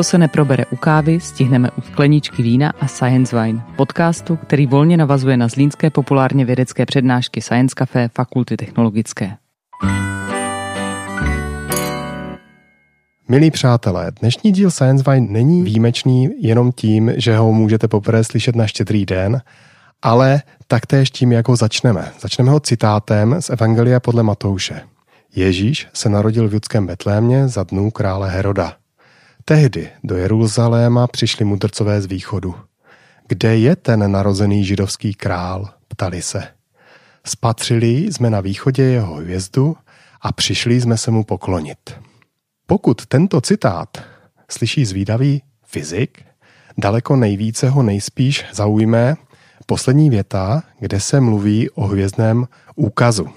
Co se neprobere u kávy, stihneme u skleničky vína a Science Wine, podcastu, který volně navazuje na zlínské populárně vědecké přednášky Science Café Fakulty technologické. Milí přátelé, dnešní díl Science Wine není výjimečný jenom tím, že ho můžete poprvé slyšet na štědrý den, ale taktéž tím, jak ho začneme. Začneme ho citátem z Evangelia podle Matouše. Ježíš se narodil v judském Betlémě za dnů krále Heroda. Tehdy do Jeruzaléma přišli mudrcové z východu. Kde je ten narozený židovský král? Ptali se. Spatřili jsme na východě jeho hvězdu a přišli jsme se mu poklonit. Pokud tento citát slyší zvídavý fyzik, daleko nejvíce ho nejspíš zaujme poslední věta, kde se mluví o hvězdném úkazu.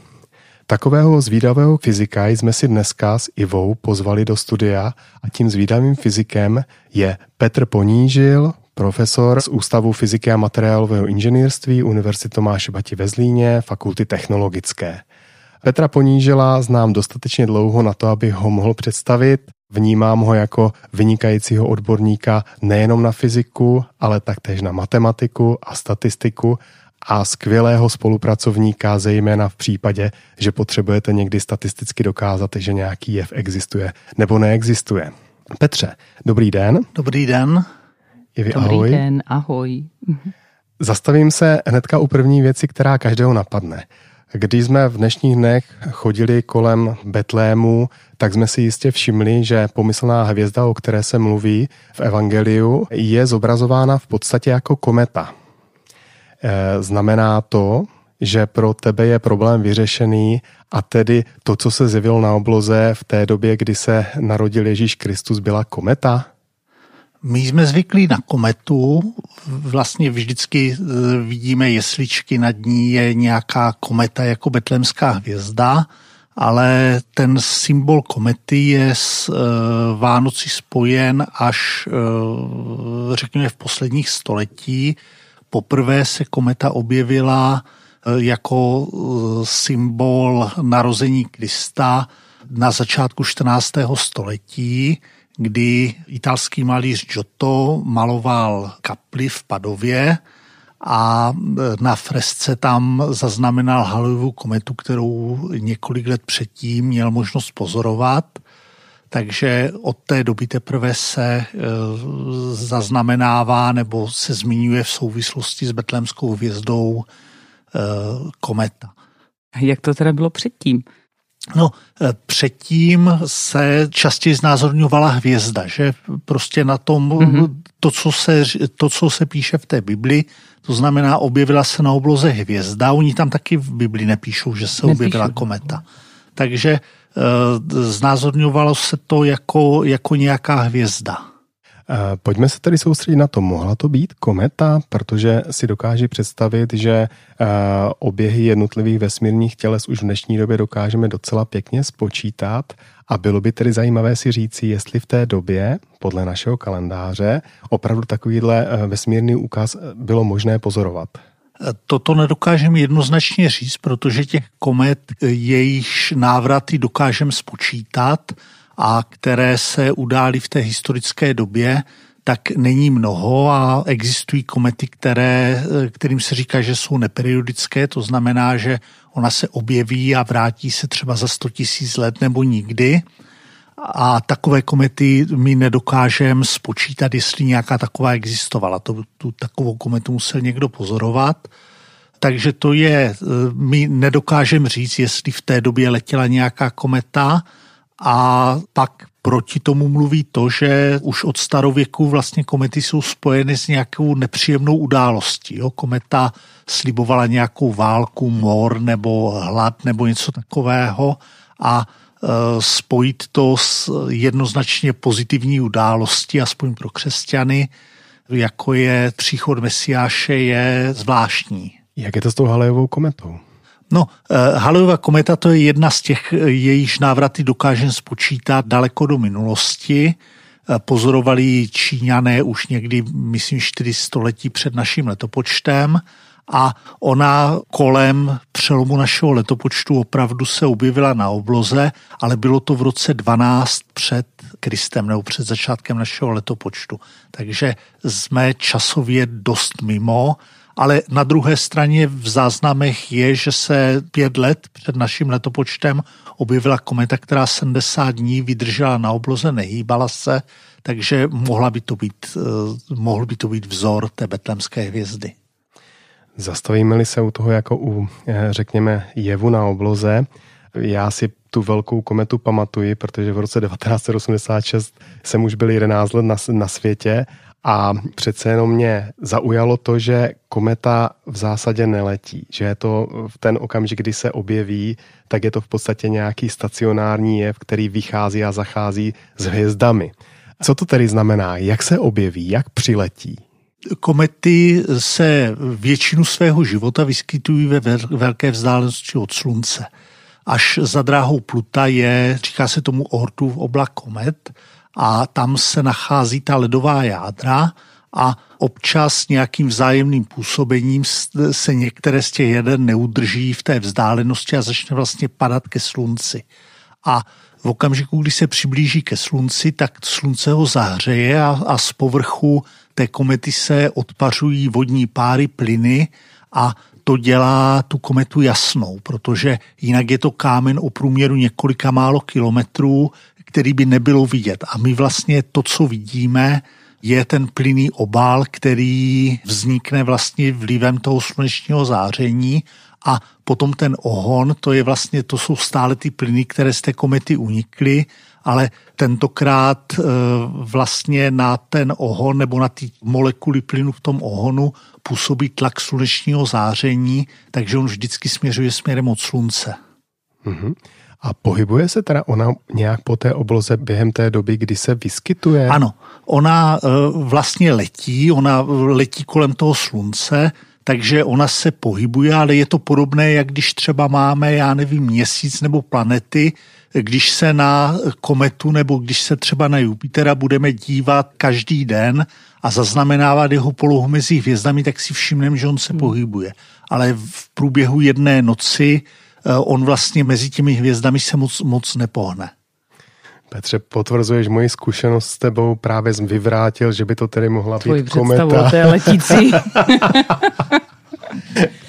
Takového zvídavého fyzika jsme si dneska s Ivou pozvali do studia a tím zvídavým fyzikem je Petr Ponížil, profesor z Ústavu fyziky a materiálového inženýrství Univerzity Tomáše Bati ve Zlíně, Fakulty technologické. Petra Ponížila znám dostatečně dlouho na to, aby ho mohl představit. Vnímám ho jako vynikajícího odborníka nejenom na fyziku, ale taktéž na matematiku a statistiku a skvělého spolupracovníka, zejména v případě, že potřebujete někdy statisticky dokázat, že nějaký jev existuje nebo neexistuje. Petře, dobrý den. Dobrý den. Jevi, dobrý ahoj. den, ahoj. Zastavím se hnedka u první věci, která každého napadne. Když jsme v dnešních dnech chodili kolem Betlému, tak jsme si jistě všimli, že pomyslná hvězda, o které se mluví v Evangeliu, je zobrazována v podstatě jako kometa. E, znamená to, že pro tebe je problém vyřešený a tedy to, co se zjevilo na obloze v té době, kdy se narodil Ježíš Kristus, byla kometa? My jsme zvyklí na kometu, vlastně vždycky e, vidíme jesličky, nad ní je nějaká kometa jako betlemská hvězda, ale ten symbol komety je s e, Vánoci spojen až řekněme v posledních století. Poprvé se kometa objevila jako symbol narození Krista na začátku 14. století kdy italský malíř Giotto maloval kapli v Padově a na fresce tam zaznamenal Halleywovu kometu, kterou několik let předtím měl možnost pozorovat. Takže od té doby teprve se e, zaznamenává nebo se zmiňuje v souvislosti s betlémskou hvězdou e, kometa. Jak to teda bylo předtím? No, e, předtím se častěji znázorňovala hvězda, že prostě na tom, mm-hmm. to, co se, to, co se píše v té Bibli, to znamená, objevila se na obloze hvězda, oni tam taky v Bibli nepíšou, že se nepíšou. objevila kometa. Takže znázorňovalo se to jako, jako nějaká hvězda. Eh, pojďme se tedy soustředit na to. Mohla to být kometa, protože si dokáže představit, že eh, oběhy jednotlivých vesmírných těles už v dnešní době dokážeme docela pěkně spočítat a bylo by tedy zajímavé si říci, jestli v té době, podle našeho kalendáře, opravdu takovýhle eh, vesmírný úkaz bylo možné pozorovat. Toto nedokážeme jednoznačně říct, protože těch komet, jejichž návraty dokážeme spočítat, a které se udály v té historické době, tak není mnoho a existují komety, které, kterým se říká, že jsou neperiodické, to znamená, že ona se objeví a vrátí se třeba za 100 tisíc let nebo nikdy. A takové komety my nedokážeme spočítat, jestli nějaká taková existovala. To, tu takovou kometu musel někdo pozorovat. Takže to je, my nedokážeme říct, jestli v té době letěla nějaká kometa, a pak proti tomu mluví to, že už od starověku vlastně komety jsou spojeny s nějakou nepříjemnou událostí. Jo? Kometa slibovala nějakou válku, mor nebo hlad nebo něco takového a spojit to s jednoznačně pozitivní událostí, aspoň pro křesťany, jako je příchod Mesiáše, je zvláštní. Jak je to s tou Halejovou kometou? No, eh, Halleyova kometa to je jedna z těch, eh, jejíž návraty dokážeme spočítat daleko do minulosti. Eh, pozorovali Číňané už někdy, myslím, čtyři století před naším letopočtem a ona kolem přelomu našeho letopočtu opravdu se objevila na obloze, ale bylo to v roce 12 před Kristem nebo před začátkem našeho letopočtu. Takže jsme časově dost mimo, ale na druhé straně v záznamech je, že se pět let před naším letopočtem objevila kometa, která 70 dní vydržela na obloze, nehýbala se, takže mohla by to být, eh, mohl by to být vzor té betlemské hvězdy. Zastavíme-li se u toho jako u, eh, řekněme, jevu na obloze, já si tu velkou kometu pamatuji, protože v roce 1986 jsem už byl 11 let na, na světě a přece jenom mě zaujalo to, že kometa v zásadě neletí, že je to v ten okamžik, kdy se objeví, tak je to v podstatě nějaký stacionární jev, který vychází a zachází s hvězdami. Co to tedy znamená? Jak se objeví? Jak přiletí? Komety se většinu svého života vyskytují ve velké vzdálenosti od Slunce. Až za dráhou Pluta je, říká se tomu Oortův oblak komet, a tam se nachází ta ledová jádra a občas nějakým vzájemným působením se některé z těch jeden neudrží v té vzdálenosti a začne vlastně padat ke slunci. A v okamžiku, kdy se přiblíží ke slunci, tak slunce ho zahřeje a, a z povrchu té komety se odpařují vodní páry, plyny a to dělá tu kometu jasnou, protože jinak je to kámen o průměru několika málo kilometrů, který by nebylo vidět. A my vlastně to, co vidíme, je ten plynný obal, který vznikne vlastně vlivem toho slunečního záření a potom ten ohon, to je vlastně, to jsou stále ty plyny, které z té komety unikly, ale tentokrát e, vlastně na ten ohon nebo na ty molekuly plynu v tom ohonu působí tlak slunečního záření, takže on vždycky směřuje směrem od slunce. Mm-hmm. A pohybuje se teda ona nějak po té obloze během té doby, kdy se vyskytuje? Ano, ona e, vlastně letí, ona letí kolem toho slunce, takže ona se pohybuje, ale je to podobné, jak když třeba máme, já nevím, měsíc nebo planety, když se na kometu nebo když se třeba na Jupitera budeme dívat každý den a zaznamenávat jeho polohu mezi hvězdami, tak si všimneme, že on se hmm. pohybuje. Ale v průběhu jedné noci Eh, on vlastně mezi těmi hvězdami se moc, moc nepohne. Petře, potvrzuješ moji zkušenost s tebou, právě jsem vyvrátil, že by to tedy mohla Tvoji být kometa. té letící.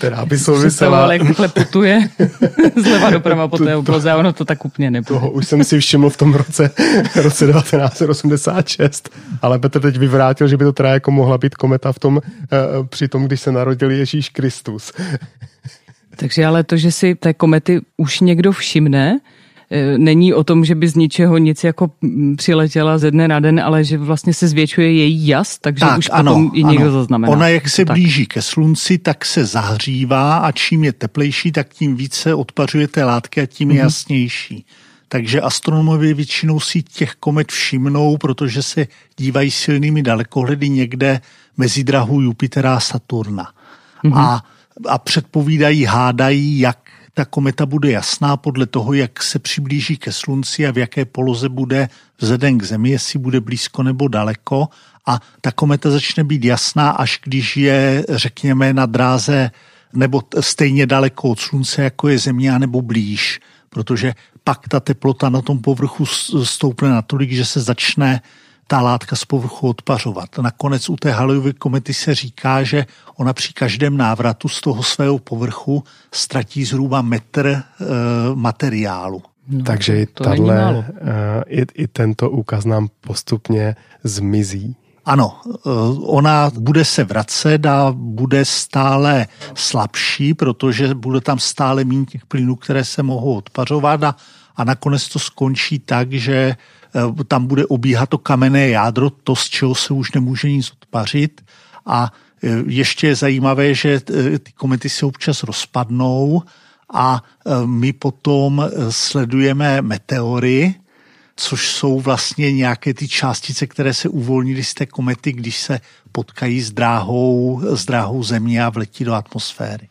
která by souvisela... jak takhle putuje zleva doprava po té obloze a ono to tak úplně nebude. Toho už jsem si všiml v tom roce, roce 1986, ale Petr teď vyvrátil, že by to teda jako mohla být kometa v tom, eh, při tom, když se narodil Ježíš Kristus. Takže ale to, že si té komety už někdo všimne, není o tom, že by z ničeho nic jako přiletěla ze dne na den, ale že vlastně se zvětšuje její jas, takže tak, už ano, potom i někdo ano. zaznamená. Ona jak se tak. blíží ke slunci, tak se zahřívá a čím je teplejší, tak tím více odpařuje té látky a tím je mm-hmm. jasnější. Takže astronomové většinou si těch komet všimnou, protože se dívají silnými dalekohledy někde mezi drahu Jupitera a Saturna. Mm-hmm. A a předpovídají, hádají, jak ta kometa bude jasná podle toho, jak se přiblíží ke slunci a v jaké poloze bude vzhledem k Zemi, jestli bude blízko nebo daleko. A ta kometa začne být jasná, až když je, řekněme, na dráze nebo stejně daleko od slunce, jako je Země, nebo blíž. Protože pak ta teplota na tom povrchu stoupne natolik, že se začne ta látka z povrchu odpařovat. Nakonec u té Halleyovy komety se říká, že ona při každém návratu z toho svého povrchu ztratí zhruba metr e, materiálu. No, Takže i, tahle, e, i, i tento úkaz nám postupně zmizí. Ano, eh, ona bude se vracet a bude stále slabší, protože bude tam stále méně těch plynů, které se mohou odpařovat a, a nakonec to skončí tak, že Eh, tam bude obíhat to kamenné jádro, to, z čeho se už nemůže nic odpařit. A eh, ještě je zajímavé, že eh, ty komety se občas rozpadnou a my potom sledujeme meteory, což jsou vlastně nějaké ty částice, které se uvolnily z té komety, když se potkají s dráhou, s dráhou země a vletí do atmosféry.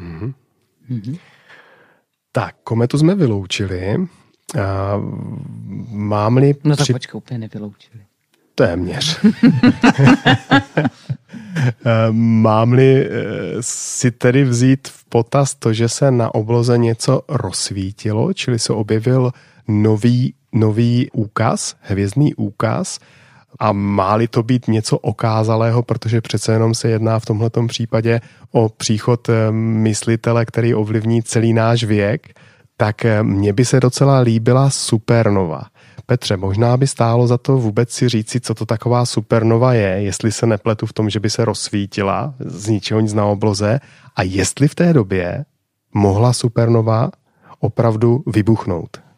Mm-hmm. Mm-hmm. Tak, kometu jsme vyloučili. A mám-li... No tak při... počkej, úplně nevyloučili. Téměř. Mám-li si tedy vzít v potaz to, že se na obloze něco rozsvítilo, čili se objevil nový, nový úkaz, hvězdný úkaz, a má-li to být něco okázalého, protože přece jenom se jedná v tomto případě o příchod eh, myslitele, který ovlivní celý náš věk, tak eh, mně by se docela líbila supernova. Petře, možná by stálo za to vůbec si říci, co to taková supernova je, jestli se nepletu v tom, že by se rozsvítila z ničeho nic na obloze a jestli v té době mohla supernova opravdu vybuchnout.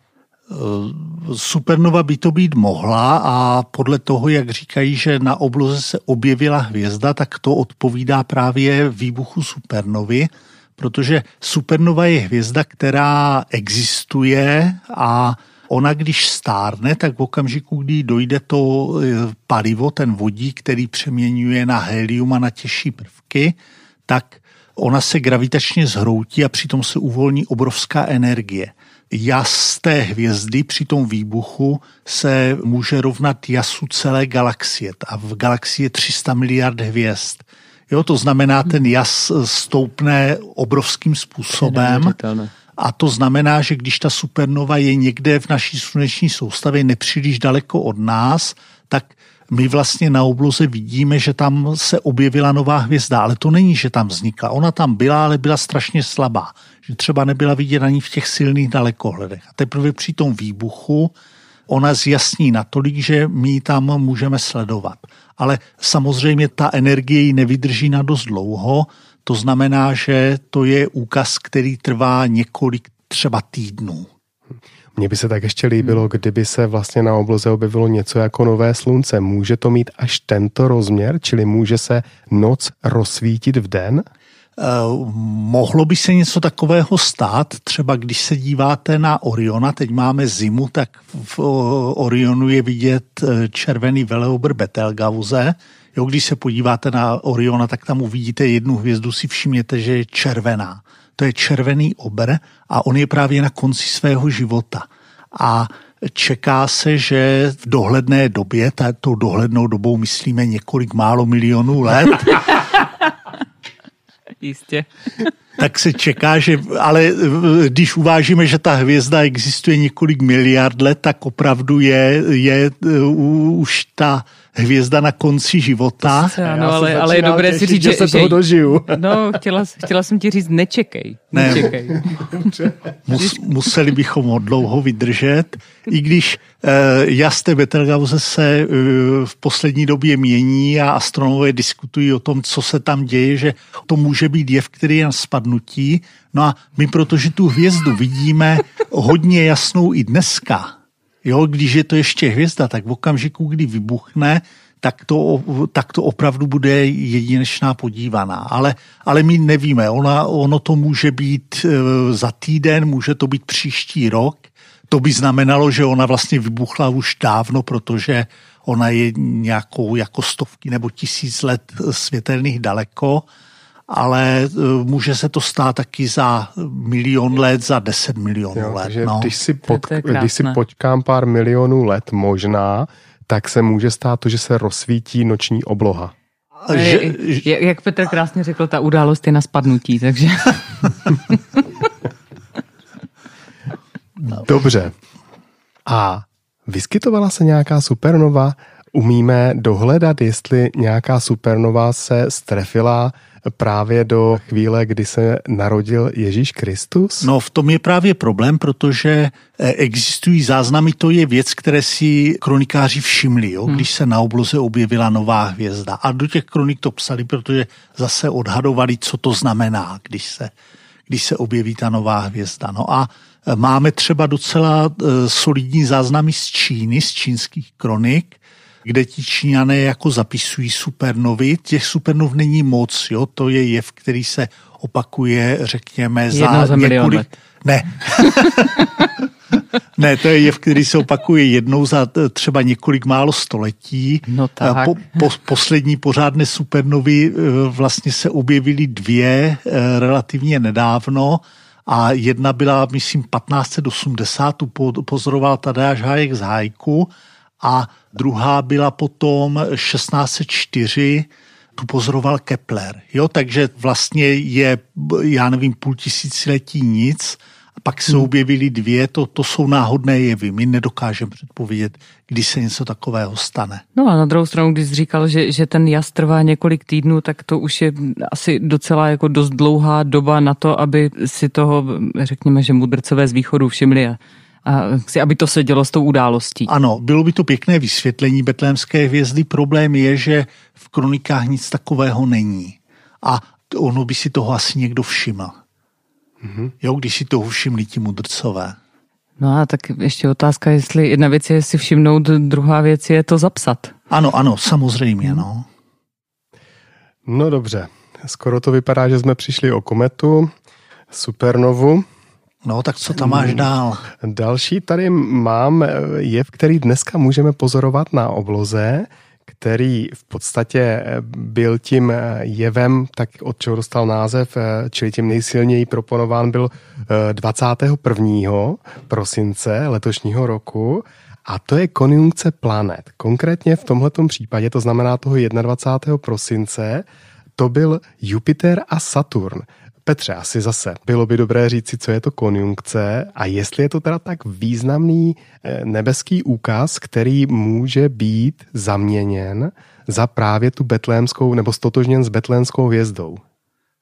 Supernova by to být mohla a podle toho, jak říkají, že na obloze se objevila hvězda, tak to odpovídá právě výbuchu supernovy, protože supernova je hvězda, která existuje a ona, když stárne, tak v okamžiku, kdy dojde to e, palivo, ten vodík, který přeměňuje na helium a na těžší prvky, tak ona se gravitačně zhroutí a přitom se uvolní obrovská energie jas té hvězdy při tom výbuchu se může rovnat jasu celé galaxie. A v galaxii je 300 miliard hvězd. Jo, to znamená, ten jas stoupne obrovským způsobem. A to znamená, že když ta supernova je někde v naší sluneční soustavě nepříliš daleko od nás, my vlastně na obloze vidíme, že tam se objevila nová hvězda, ale to není, že tam vznikla. Ona tam byla, ale byla strašně slabá že třeba nebyla vidět ani v těch silných dalekohledech. A teprve při tom výbuchu ona zjasní natolik, že my ji tam můžeme sledovat. Ale samozřejmě ta energie ji nevydrží na dost dlouho, to znamená, že to je úkaz, který trvá několik třeba týdnů. Mně by se tak ještě líbilo, kdyby se vlastně na obloze objevilo něco jako nové slunce. Může to mít až tento rozměr, čili může se noc rozsvítit v den? Eh, mohlo by se něco takového stát, třeba když se díváte na Oriona, teď máme zimu, tak v Orionu je vidět eh, červený veleobr Betelgauze. Jo, když se podíváte na Oriona, tak tam uvidíte jednu hvězdu, si všimněte, že je červená. To je červený obr a on je právě na konci svého života. A čeká se, že v dohledné době, tou dohlednou dobou myslíme několik málo milionů let, Jistě. tak se čeká, že, ale když uvážíme, že ta hvězda existuje několik miliard let, tak opravdu je, je uh, už ta hvězda na konci života. To ano, ale, ale je dobré těšit, si říct, že, že se toho dožiju. No, chtěla, chtěla jsem ti říct, nečekej. nečekej. Ne, mus, museli bychom ho dlouho vydržet, i když uh, jasné Betelgeuse se uh, v poslední době mění a astronomové diskutují o tom, co se tam děje, že to může být jev, který je na spadnutí. No a my, protože tu hvězdu vidíme hodně jasnou i dneska, Jo, když je to ještě hvězda, tak v okamžiku, kdy vybuchne, tak to, tak to opravdu bude jedinečná podívaná. Ale, ale my nevíme, Ona, ono to může být e, za týden, může to být příští rok. To by znamenalo, že ona vlastně vybuchla už dávno, protože ona je nějakou jako stovky nebo tisíc let světelných daleko ale e, může se to stát taky za milion let, za deset milionů jo, let. Takže no. když, si pod, když si počkám pár milionů let možná, tak se může stát to, že se rozsvítí noční obloha. Že, jak Petr krásně řekl, ta událost je na spadnutí, takže... Dobře. A vyskytovala se nějaká supernova? Umíme dohledat, jestli nějaká supernova se strefila právě do chvíle, kdy se narodil Ježíš Kristus? No v tom je právě problém, protože eh, existují záznamy, to je věc, které si kronikáři všimli, jo? Hmm. když se na obloze objevila nová hvězda. A do těch kronik to psali, protože zase odhadovali, co to znamená, když se, když se objeví ta nová hvězda. No a eh, máme třeba docela eh, solidní záznamy z Číny, z čínských kronik, kde ti Číňané jako zapisují supernovy. Těch supernov není moc, jo? to je jev, který se opakuje, řekněme, za, za několik... Let. Ne. ne, to je jev, který se opakuje jednou za třeba několik málo století. No tak. Po, po, poslední pořádné supernovy e, vlastně se objevily dvě relativně nedávno a jedna byla, myslím, 1580, tu pozoroval Tadeáš Hájek z Hájku a druhá byla potom 1604, tu pozoroval Kepler. Jo, takže vlastně je, já nevím, půl tisíciletí nic, a pak se hmm. objevily dvě, to, to jsou náhodné jevy. My nedokážeme předpovědět, kdy se něco takového stane. No a na druhou stranu, když jsi říkal, že, že ten jas trvá několik týdnů, tak to už je asi docela jako dost dlouhá doba na to, aby si toho, řekněme, že mudrcové z východu všimli a a si, aby to se dělo s tou událostí. Ano, bylo by to pěkné vysvětlení betlémské hvězdy. Problém je, že v kronikách nic takového není. A ono by si toho asi někdo všiml. Mm-hmm. Jo, když si toho všimli ti mudrcové. No a tak ještě otázka, jestli jedna věc je si všimnout, druhá věc je to zapsat. Ano, ano, samozřejmě, no. No dobře, skoro to vypadá, že jsme přišli o kometu, supernovu. No, tak co tam máš dál? Další tady mám jev, který dneska můžeme pozorovat na obloze, který v podstatě byl tím jevem, tak od čeho dostal název, čili tím nejsilněji proponován byl 21. prosince letošního roku a to je konjunkce planet. Konkrétně v tomhletom případě, to znamená toho 21. prosince, to byl Jupiter a Saturn. Petře, asi zase bylo by dobré říci, co je to konjunkce a jestli je to teda tak významný eh, nebeský úkaz, který může být zaměněn za právě tu betlémskou nebo stotožněn s betlémskou hvězdou.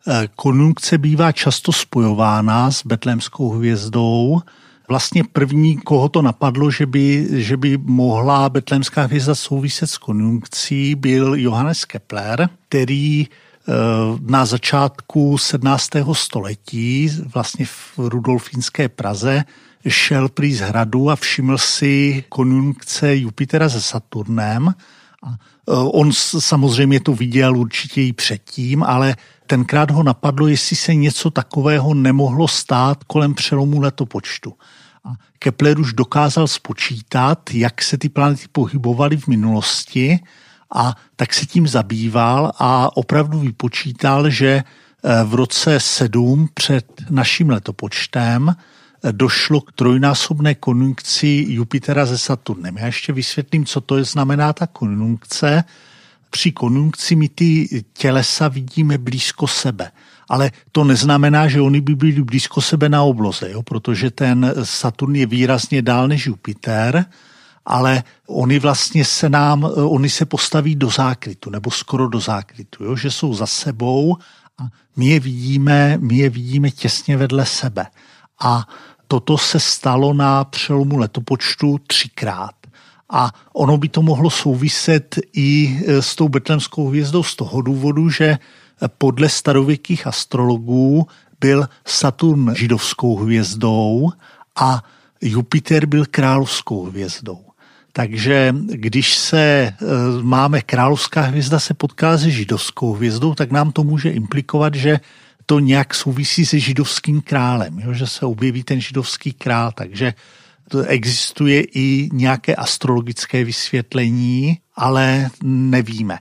Eh, konjunkce bývá často spojována s betlémskou hvězdou. Vlastně první, koho to napadlo, že by, že by mohla betlémská hvězda souviset s konjunkcí, byl Johannes Kepler, který na začátku 17. století, vlastně v Rudolfínské Praze, šel prý z hradu a všiml si konjunkce Jupitera se Saturnem. Eh, on samozřejmě to viděl určitě i předtím, ale tenkrát ho napadlo, jestli se něco takového nemohlo stát kolem přelomu letopočtu. Kepler už dokázal spočítat, jak se ty planety pohybovaly v minulosti a tak se tím zabýval a opravdu vypočítal, že eh, v roce 7 před naším letopočtem eh, došlo k trojnásobné konjunkci Jupitera se Saturnem. Já ještě vysvětlím, co to je, znamená ta konjunkce. Při konjunkci my ty tělesa vidíme blízko sebe. Ale to neznamená, že oni by byli blízko sebe na obloze, jo? protože ten Saturn je výrazně dál než Jupiter – ale oni vlastně se nám, oni se postaví do zákrytu, nebo skoro do zákrytu, jo? že jsou za sebou a my je vidíme, my je vidíme těsně vedle sebe. A toto se stalo na přelomu letopočtu třikrát. A ono by to mohlo souviset i s tou betlemskou hvězdou z toho důvodu, že podle starověkých astrologů byl Saturn židovskou hvězdou a Jupiter byl královskou hvězdou. Takže když se e, máme královská hvězda se potká se židovskou hvězdou, tak nám to může implikovat, že to nějak souvisí se židovským králem, jo? že se objeví ten židovský král, takže to existuje i nějaké astrologické vysvětlení, ale nevíme. E,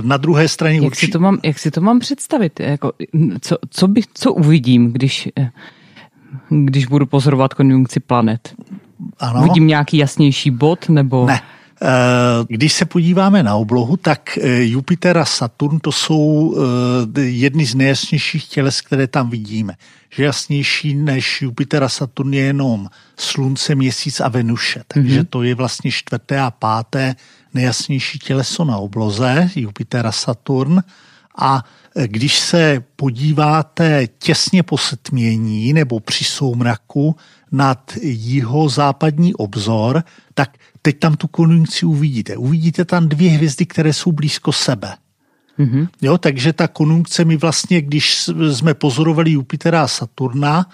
na druhé straně jak, určitě... si to mám, jak si to mám představit? Jako, co, co, by, co uvidím, když, e, když budu pozorovat konjunkci planet? Ano. Vidím nějaký jasnější bod nebo... Ne. Eh, když se podíváme na oblohu, tak eh, Jupiter a Saturn to jsou eh, jedny z nejjasnějších těles, které tam vidíme. Že jasnější než Jupiter a Saturn je jenom Slunce, Měsíc a Venuše. Takže mm-hmm. to je vlastně čtvrté a páté nejjasnější těleso na obloze, Jupiter a Saturn. A když se podíváte těsně po setmění nebo při soumraku nad jeho západní obzor, tak teď tam tu konjunkci uvidíte. Uvidíte tam dvě hvězdy, které jsou blízko sebe. Mm-hmm. Jo, takže ta konjunkce mi vlastně, když jsme pozorovali Jupitera a Saturna,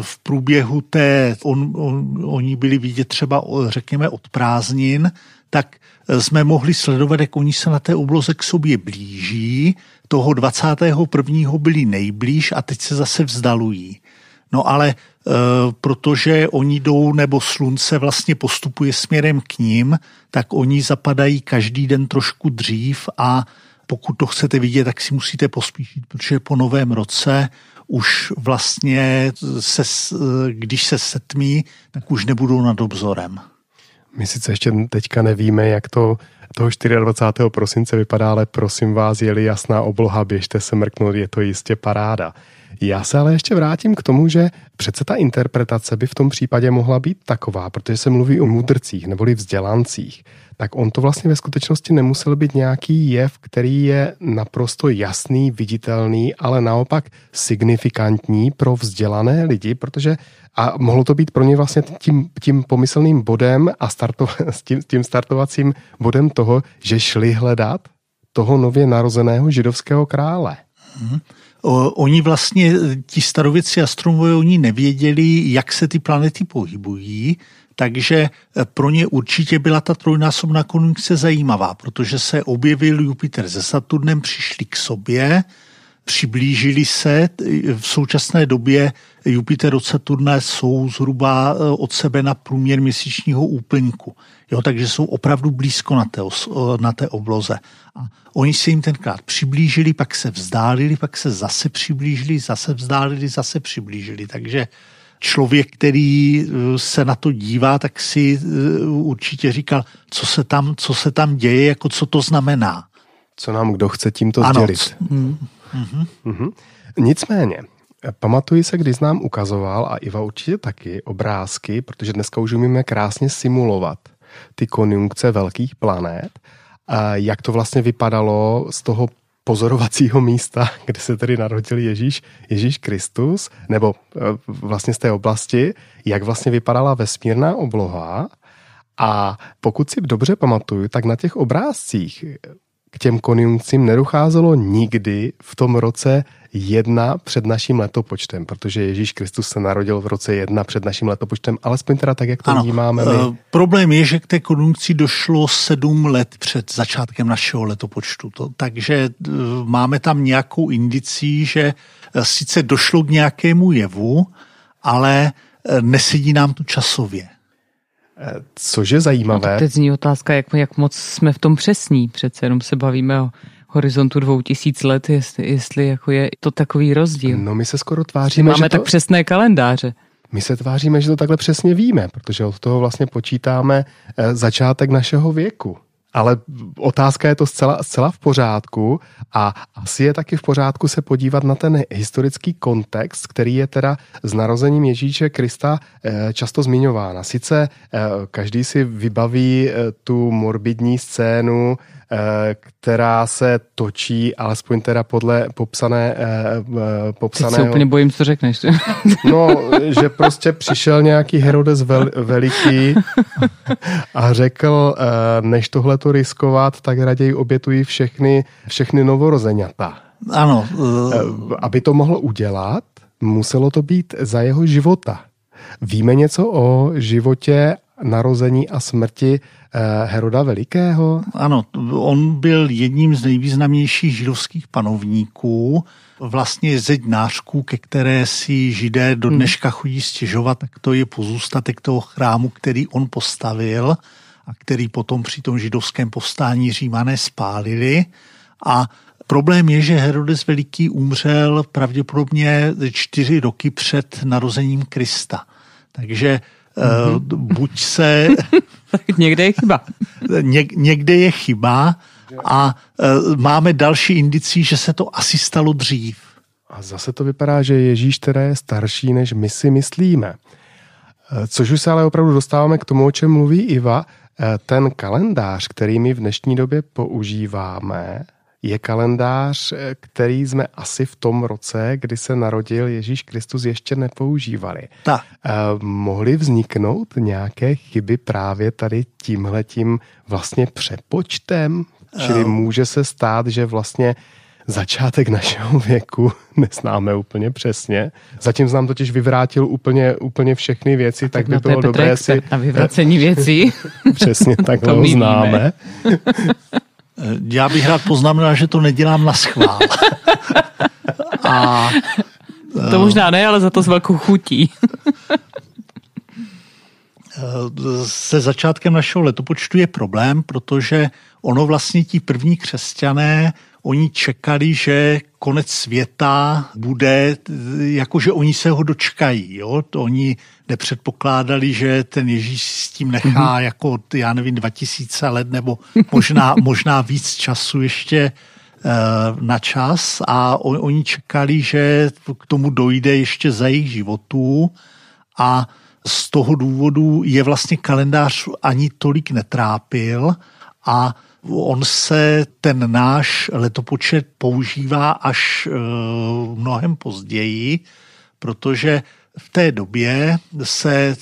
v průběhu té, on, on, oni byli vidět třeba, řekněme, od prázdnin, tak jsme mohli sledovat, jak oni se na té obloze k sobě blíží. Toho 21. byli nejblíž a teď se zase vzdalují. No ale e, protože oni jdou, nebo slunce vlastně postupuje směrem k ním, tak oni zapadají každý den trošku dřív a pokud to chcete vidět, tak si musíte pospíšit, protože po novém roce už vlastně, se, když se setmí, tak už nebudou nad obzorem. My sice ještě teďka nevíme, jak to toho 24. prosince vypadá, ale prosím vás, je jasná obloha, běžte se mrknout, je to jistě paráda. Já se ale ještě vrátím k tomu, že přece ta interpretace by v tom případě mohla být taková, protože se mluví o mudrcích neboli vzdělancích, tak on to vlastně ve skutečnosti nemusel být nějaký jev, který je naprosto jasný, viditelný, ale naopak signifikantní pro vzdělané lidi, protože a mohlo to být pro ně vlastně tím, tím pomyslným bodem a starto, tím, tím startovacím bodem toho, že šli hledat toho nově narozeného židovského krále. Hmm. Oni vlastně, ti starověci astronomové, oni nevěděli, jak se ty planety pohybují, takže pro ně určitě byla ta trojnásobná konjunkce zajímavá, protože se objevil Jupiter se Saturnem, přišli k sobě, přiblížili se. V současné době Jupiter od Saturna jsou zhruba eh, od sebe na průměr měsíčního úplňku. Jo, takže jsou opravdu blízko na té, na té obloze. A oni se jim tenkrát přiblížili, pak se vzdálili, pak se zase přiblížili, zase vzdálili, zase přiblížili. Takže člověk, který eh, se na to dívá, tak si eh, určitě říkal, co se tam, co se tam děje, jako co to znamená. Co nám kdo chce tímto ano, sdělit. Hmm. Mm-hmm. Mm-hmm. Nicméně, Pamatuji se, když nám ukazoval, a Iva určitě taky, obrázky, protože dneska už umíme krásně simulovat ty konjunkce velkých planet, a jak to vlastně vypadalo z toho pozorovacího místa, kde se tedy narodil Ježíš, Ježíš Kristus, nebo e, vlastně z té oblasti, jak vlastně vypadala vesmírná obloha. A pokud si dobře pamatuju, tak na těch obrázcích k těm konjunkcím nedocházelo nikdy v tom roce jedna před naším letopočtem, protože Ježíš Kristus se narodil v roce jedna před naším letopočtem, alespoň teda tak, jak to ano, vnímáme my. Uh, problém je, že k té konjunkci došlo sedm let před začátkem našeho letopočtu. To, takže uh, máme tam nějakou indicí, že uh, sice došlo k nějakému jevu, ale nesedí nám to časově. Což je zajímavé. No, teď zní otázka, jak, jak moc jsme v tom přesní. Přece jenom se bavíme o horizontu dvou tisíc let, jestli, jestli jako je to takový rozdíl. No my se skoro tváříme, Máme že tak to... přesné kalendáře. My se tváříme, že to takhle přesně víme, protože od toho vlastně počítáme eh, začátek našeho věku. Ale otázka je to zcela, zcela v pořádku a asi je taky v pořádku se podívat na ten historický kontext, který je teda s narozením Ježíše Krista eh, často zmiňován. A sice eh, každý si vybaví tu morbidní scénu Eh, která se točí, alespoň teda podle popsané, eh, popsaného... Teď se úplně bojím, co řekneš. no, že prostě přišel nějaký Herodes vel, veliký a řekl, eh, než tohle to riskovat, tak raději obětují všechny, všechny novorozeňata. Ano. Aby to mohl udělat, muselo to být za jeho života. Víme něco o životě narození a smrti Eh, Heroda Velikého? Ano, on byl jedním z nejvýznamnějších židovských panovníků, vlastně zednářků, ke které si židé do hmm. dneška chodí stěžovat, tak to je pozůstatek toho chrámu, který on postavil a který potom při tom židovském povstání římané spálili. A problém je, že Herodes Veliký umřel pravděpodobně čtyři roky před narozením Krista. Takže mm-hmm. buď se někde je chyba. Ně, někde je chyba a uh, máme další indicí, že se to asi stalo dřív. A zase to vypadá, že Ježíš teda je starší, než my si myslíme. E, což už se ale opravdu dostáváme k tomu, o čem mluví Iva. E, ten kalendář, který my v dnešní době používáme, je kalendář, eh, který jsme asi v tom roce, kdy se narodil Ježíš Kristus, ještě nepoužívali. Ta. Eh, mohly vzniknout nějaké chyby právě tady tímhletím vlastně přepočtem? Čili může se stát, že vlastně začátek našeho věku neznáme úplně přesně. Zatím nám totiž vyvrátil úplně, úplně všechny věci, tak, tak by bylo dobré si... Na vyvracení věcí. Přesně tak to známe. Eh, já bych rád poznamenal, že to nedělám na schvál. A, to eh, možná ne, ale za to s velkou chutí. Eh, se začátkem našeho letopočtu je problém, protože ono vlastně ti první křesťané oni čekali, že konec světa bude, jakože oni se ho dočkají. Jo? To oni nepředpokládali, že ten Ježíš s tím nechá mm-hmm. jako, já nevím, 2000 let nebo možná, možná víc času ještě eh, na čas a on, oni čekali, že k tomu dojde ještě za jejich životů a z toho důvodu je vlastně kalendář ani tolik netrápil a On se, ten náš letopočet používá až e, mnohem později, protože v té době se, e,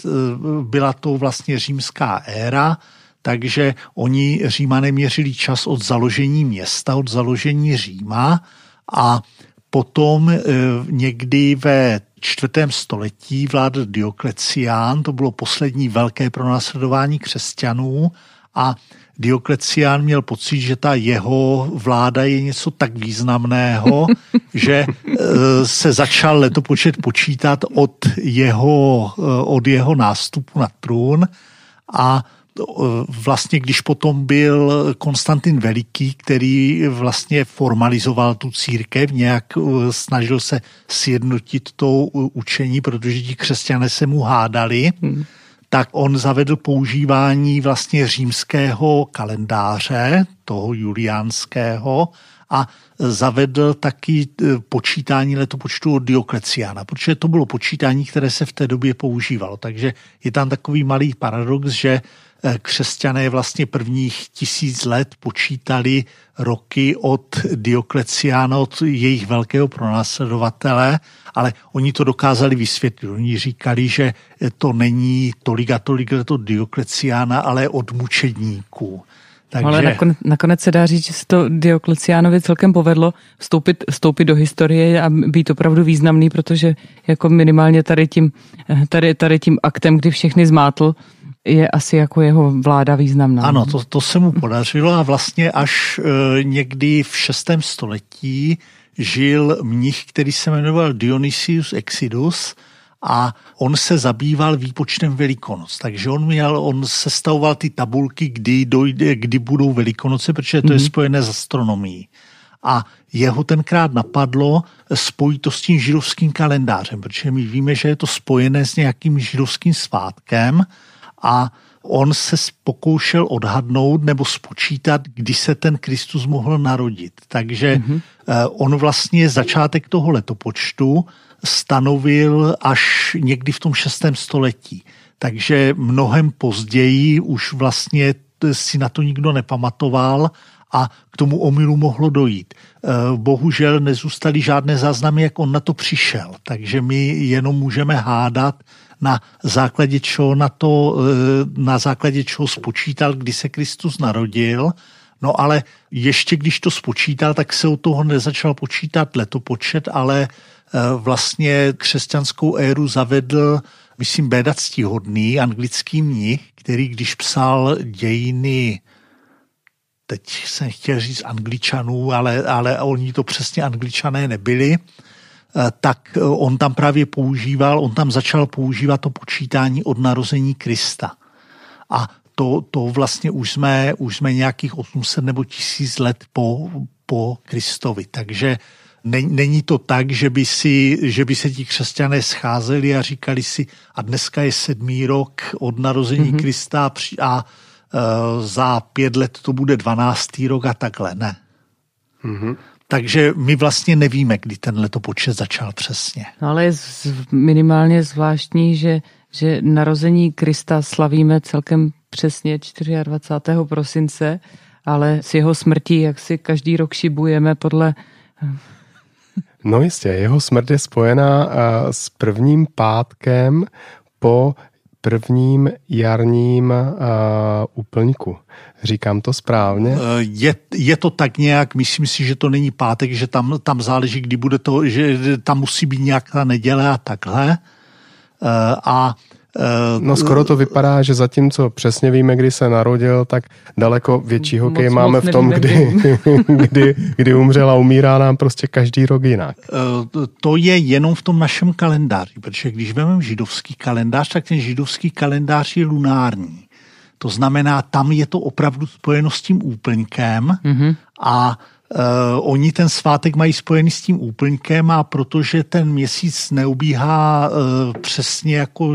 byla to vlastně římská éra, takže oni římané měřili čas od založení města, od založení Říma a potom e, někdy ve čtvrtém století vládl Dioklecián, to bylo poslední velké pronásledování křesťanů a Dioklecián měl pocit, že ta jeho vláda je něco tak významného, že e, se začal letopočet počítat od jeho, e, od jeho nástupu na trůn. A e, vlastně když potom byl Konstantin Veliký, který vlastně formalizoval tu církev, nějak snažil se sjednotit to učení, protože ti křesťané se mu hádali, hmm tak on zavedl používání vlastně římského kalendáře, toho juliánského, a zavedl taky e, počítání letopočtu od Diokleciána, protože to bylo počítání, které se v té době používalo. Takže je tam takový malý paradox, že křesťané vlastně prvních tisíc let počítali roky od Diokleciána, od jejich velkého pronásledovatele, ale oni to dokázali vysvětlit. Oni říkali, že to není tolik a tolik let od Diokleciána, ale od mučedníků. Takže... Ale nakonec, nakonec se dá říct, že se to Diokleciánovi celkem povedlo vstoupit, vstoupit do historie a být opravdu významný, protože jako minimálně tady tím, eh, tady, tady tím aktem, kdy všechny zmátl, je asi jako jeho vláda významná. Ano, to, to se mu podařilo a vlastně až e, někdy v 6. století žil mnich, který se jmenoval Dionysius Exidus a on se zabýval výpočtem Velikonoc. Takže on měl, on sestavoval ty tabulky, kdy, dojde, kdy budou Velikonoce, protože to mm-hmm. je mhm. spojené s astronomií. A jeho tenkrát napadlo spojit to s tím židovským kalendářem, protože my víme, že je to spojené s nějakým židovským svátkem, a on se pokoušel odhadnout nebo spočítat, kdy se ten Kristus mohl narodit. Takže mm-hmm. on vlastně začátek toho letopočtu stanovil až někdy v tom šestém století. Takže mnohem později už vlastně si na to nikdo nepamatoval a k tomu omylu mohlo dojít. Eh, bohužel nezůstaly žádné záznamy, jak on na to přišel, takže my jenom můžeme hádat, na základě čeho na to, eh, na základě čeho spočítal, kdy se Kristus narodil, No ale ještě když to spočítal, tak se u toho nezačal počítat letopočet, ale eh, vlastně křesťanskou éru zavedl, myslím, Béda ctihodný, anglický mnich, který když psal dějiny teď jsem chtěl říct angličanů, ale, ale oni to přesně angličané nebyli, tak eh, on tam právě používal, on tam začal používat to počítání od narození Krista. A to, to vlastně už jsme, už jsme nějakých 800 nebo 1000 let po, po Kristovi. Takže není to tak, že by, si, že by se ti křesťané scházeli a říkali si, a dneska je sedmý rok od narození mm-hmm. Krista a uh, za pět let to bude dvanáctý rok a takhle. Ne. Mm-hmm. Takže my vlastně nevíme, kdy ten letopočet začal přesně. No ale je minimálně zvláštní, že, že narození Krista slavíme celkem přesně 24. prosince, ale s jeho smrtí, jak si každý rok šibujeme podle No jistě, jeho smrt je spojená s prvním pátkem po prvním jarním uh, úplňku. Říkám to správně? Eh, je, je to tak nějak, myslím si, že to není pátek, že tam, tam záleží, kdy bude to, že tam musí být nějaká neděle a takhle. Uh, a No skoro to vypadá, že zatímco přesně víme, kdy se narodil, tak daleko větší hokej moc, máme moc v tom, kdy, kdy, kdy umřel a umírá nám prostě každý rok jinak. To je jenom v tom našem kalendáři, protože když vezmeme židovský kalendář, tak ten židovský kalendář je lunární. To znamená, tam je to opravdu spojeno s tím úplňkem mm-hmm. a Uh, oni ten svátek mají spojený s tím úplňkem a protože ten měsíc neubíhá uh, přesně jako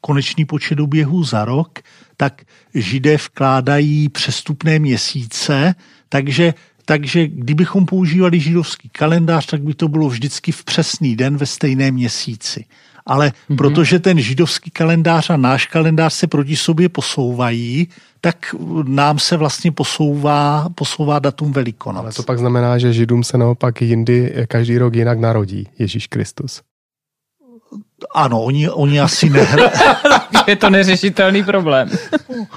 konečný počet oběhů za rok, tak židé vkládají přestupné měsíce, takže takže kdybychom používali židovský kalendář, tak by to bylo vždycky v přesný den ve stejném měsíci. Ale mm-hmm. protože ten židovský kalendář a náš kalendář se proti sobě posouvají, tak nám se vlastně posouvá, posouvá datum Velikonoc. Ale to pak znamená, že židům se naopak jindy každý rok jinak narodí Ježíš Kristus. Ano, oni, oni asi nehrají. je to neřešitelný problém.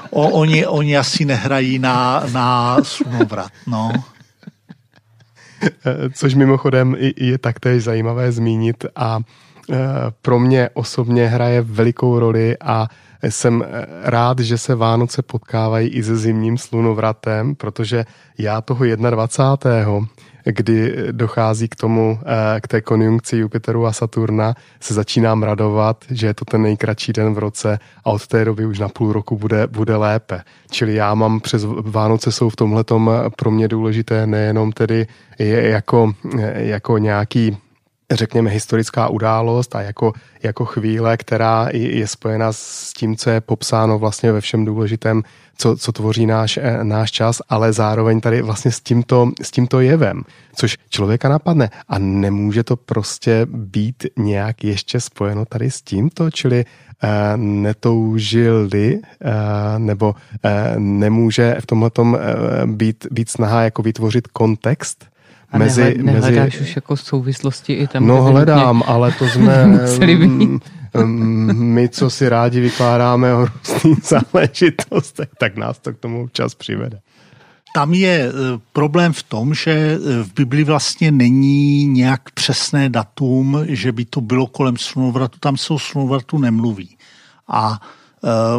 o, oni, oni asi nehrají na, na slunovrat, no. Což mimochodem je taktéž zajímavé zmínit a e, pro mě osobně hraje velikou roli a jsem rád, že se Vánoce potkávají i se zimním slunovratem, protože já toho 21 kdy dochází k tomu, eh, k té konjunkci Jupiteru a Saturna, se začínám radovat, že je to ten nejkratší den v roce a od té doby už na půl roku bude, bude lépe. Čili já mám přes Vánoce jsou v tomhle pro mě důležité nejenom tedy jako, jako nějaký řekněme, historická událost a jako, jako chvíle, která je spojena s tím, co je popsáno vlastně ve všem důležitém, co, co tvoří náš, eh, náš čas, ale zároveň tady vlastně s tímto, s tímto jevem, což člověka napadne. A nemůže to prostě být nějak ještě spojeno tady s tímto, čili uh, netoužili uh, nebo nemůže v tomhle být, být snaha jako vytvořit kontext, a mezi, nehled, nehledáš mezi... už jako souvislosti i tam? No hledám, ale to jsme mm, mm, my, co si rádi vykládáme o různých záležitostech, tak nás to k tomu čas přivede. Tam je e, problém v tom, že e, v Bibli vlastně není nějak přesné datum, že by to bylo kolem slunovratu, tam se o slunovratu nemluví. A Eh,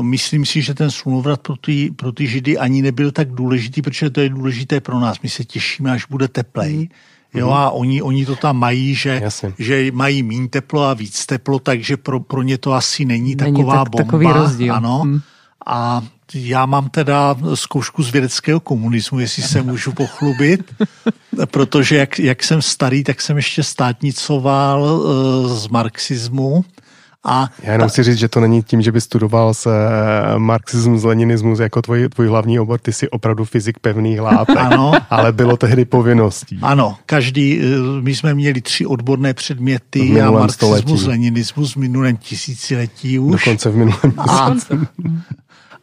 myslím si, že ten slunovrat pro ty, pro ty židy ani nebyl tak důležitý, protože to je důležité pro nás. My se těšíme, až bude teplej. Mm. Jo, mhm. a oni, oni to tam mají, že, že mají méně teplo a víc teplo, takže pro, pro ně to asi není, není taková tak, bomba. Takový rozdíl. Ano. Hmm. A já mám teda zkoušku z vědeckého komunismu, jestli se můžu pochlubit, protože jak, jak jsem starý, tak jsem ještě státnicoval uh, z marxismu a Já jenom ta... chci říct, že to není tím, že by studoval se eh, marxismus, leninismus jako tvůj, tvůj hlavní obor, ty jsi opravdu fyzik pevných látek, ano. ale bylo tehdy povinností. Ano, každý, eh, my jsme měli tři odborné předměty a marxismus, století. leninismus v minulém tisíciletí už. Dokonce v minulém a,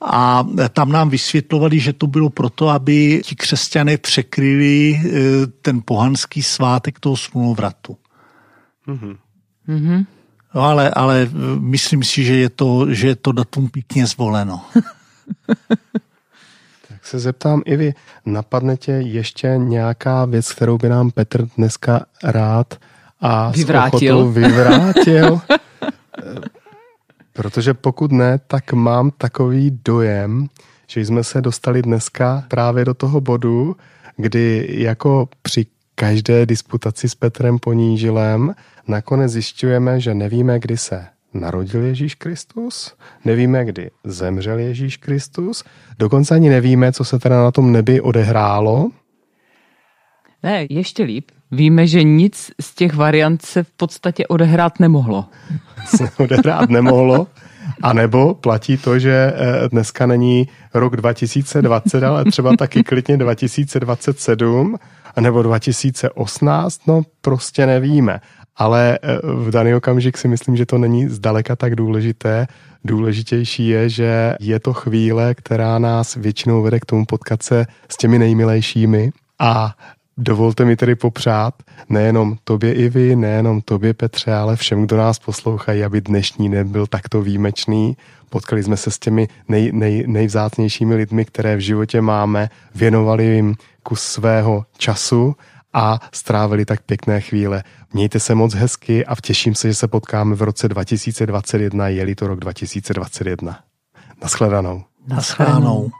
a tam nám vysvětlovali, že to bylo proto, aby ti křesťané překryli eh, ten pohanský svátek toho smluvratu. Mm-hmm. Mm-hmm. No ale, ale eh, myslím si, že je to, že je to datum pěkně zvoleno. tak se zeptám i vy, napadne tě ještě nějaká věc, kterou by nám Petr dneska rád a vyvrátil. vyvrátil? Protože pokud ne, tak mám takový dojem, že jsme se dostali dneska právě do toho bodu, kdy jako při každé disputaci s Petrem Ponížilem nakonec zjišťujeme, že nevíme, kdy se narodil Ježíš Kristus, nevíme, kdy zemřel Ježíš Kristus, dokonce ani nevíme, co se teda na tom nebi odehrálo. Ne, ještě líp. Víme, že nic z těch variant se v podstatě odehrát nemohlo. Se odehrát nemohlo. A nebo platí to, že eh, dneska není rok 2020, ale třeba taky klidně 2027 nebo 2018, no prostě nevíme. Ale eh, v daný okamžik si myslím, že to není zdaleka tak důležité. Důležitější je, že je to chvíle, která nás většinou vede k tomu potkat se s těmi nejmilejšími a Dovolte mi tedy popřát nejenom tobě i vy, nejenom tobě Petře, ale všem, kdo nás poslouchají, aby dnešní den byl takto výjimečný. Potkali jsme se s těmi nej, nej, nejvzácnějšími lidmi, které v životě máme, věnovali jim kus svého času a strávili tak pěkné chvíle. Mějte se moc hezky a těším se, že se potkáme v roce 2021, je to rok 2021. Naschledanou. Naschledanou.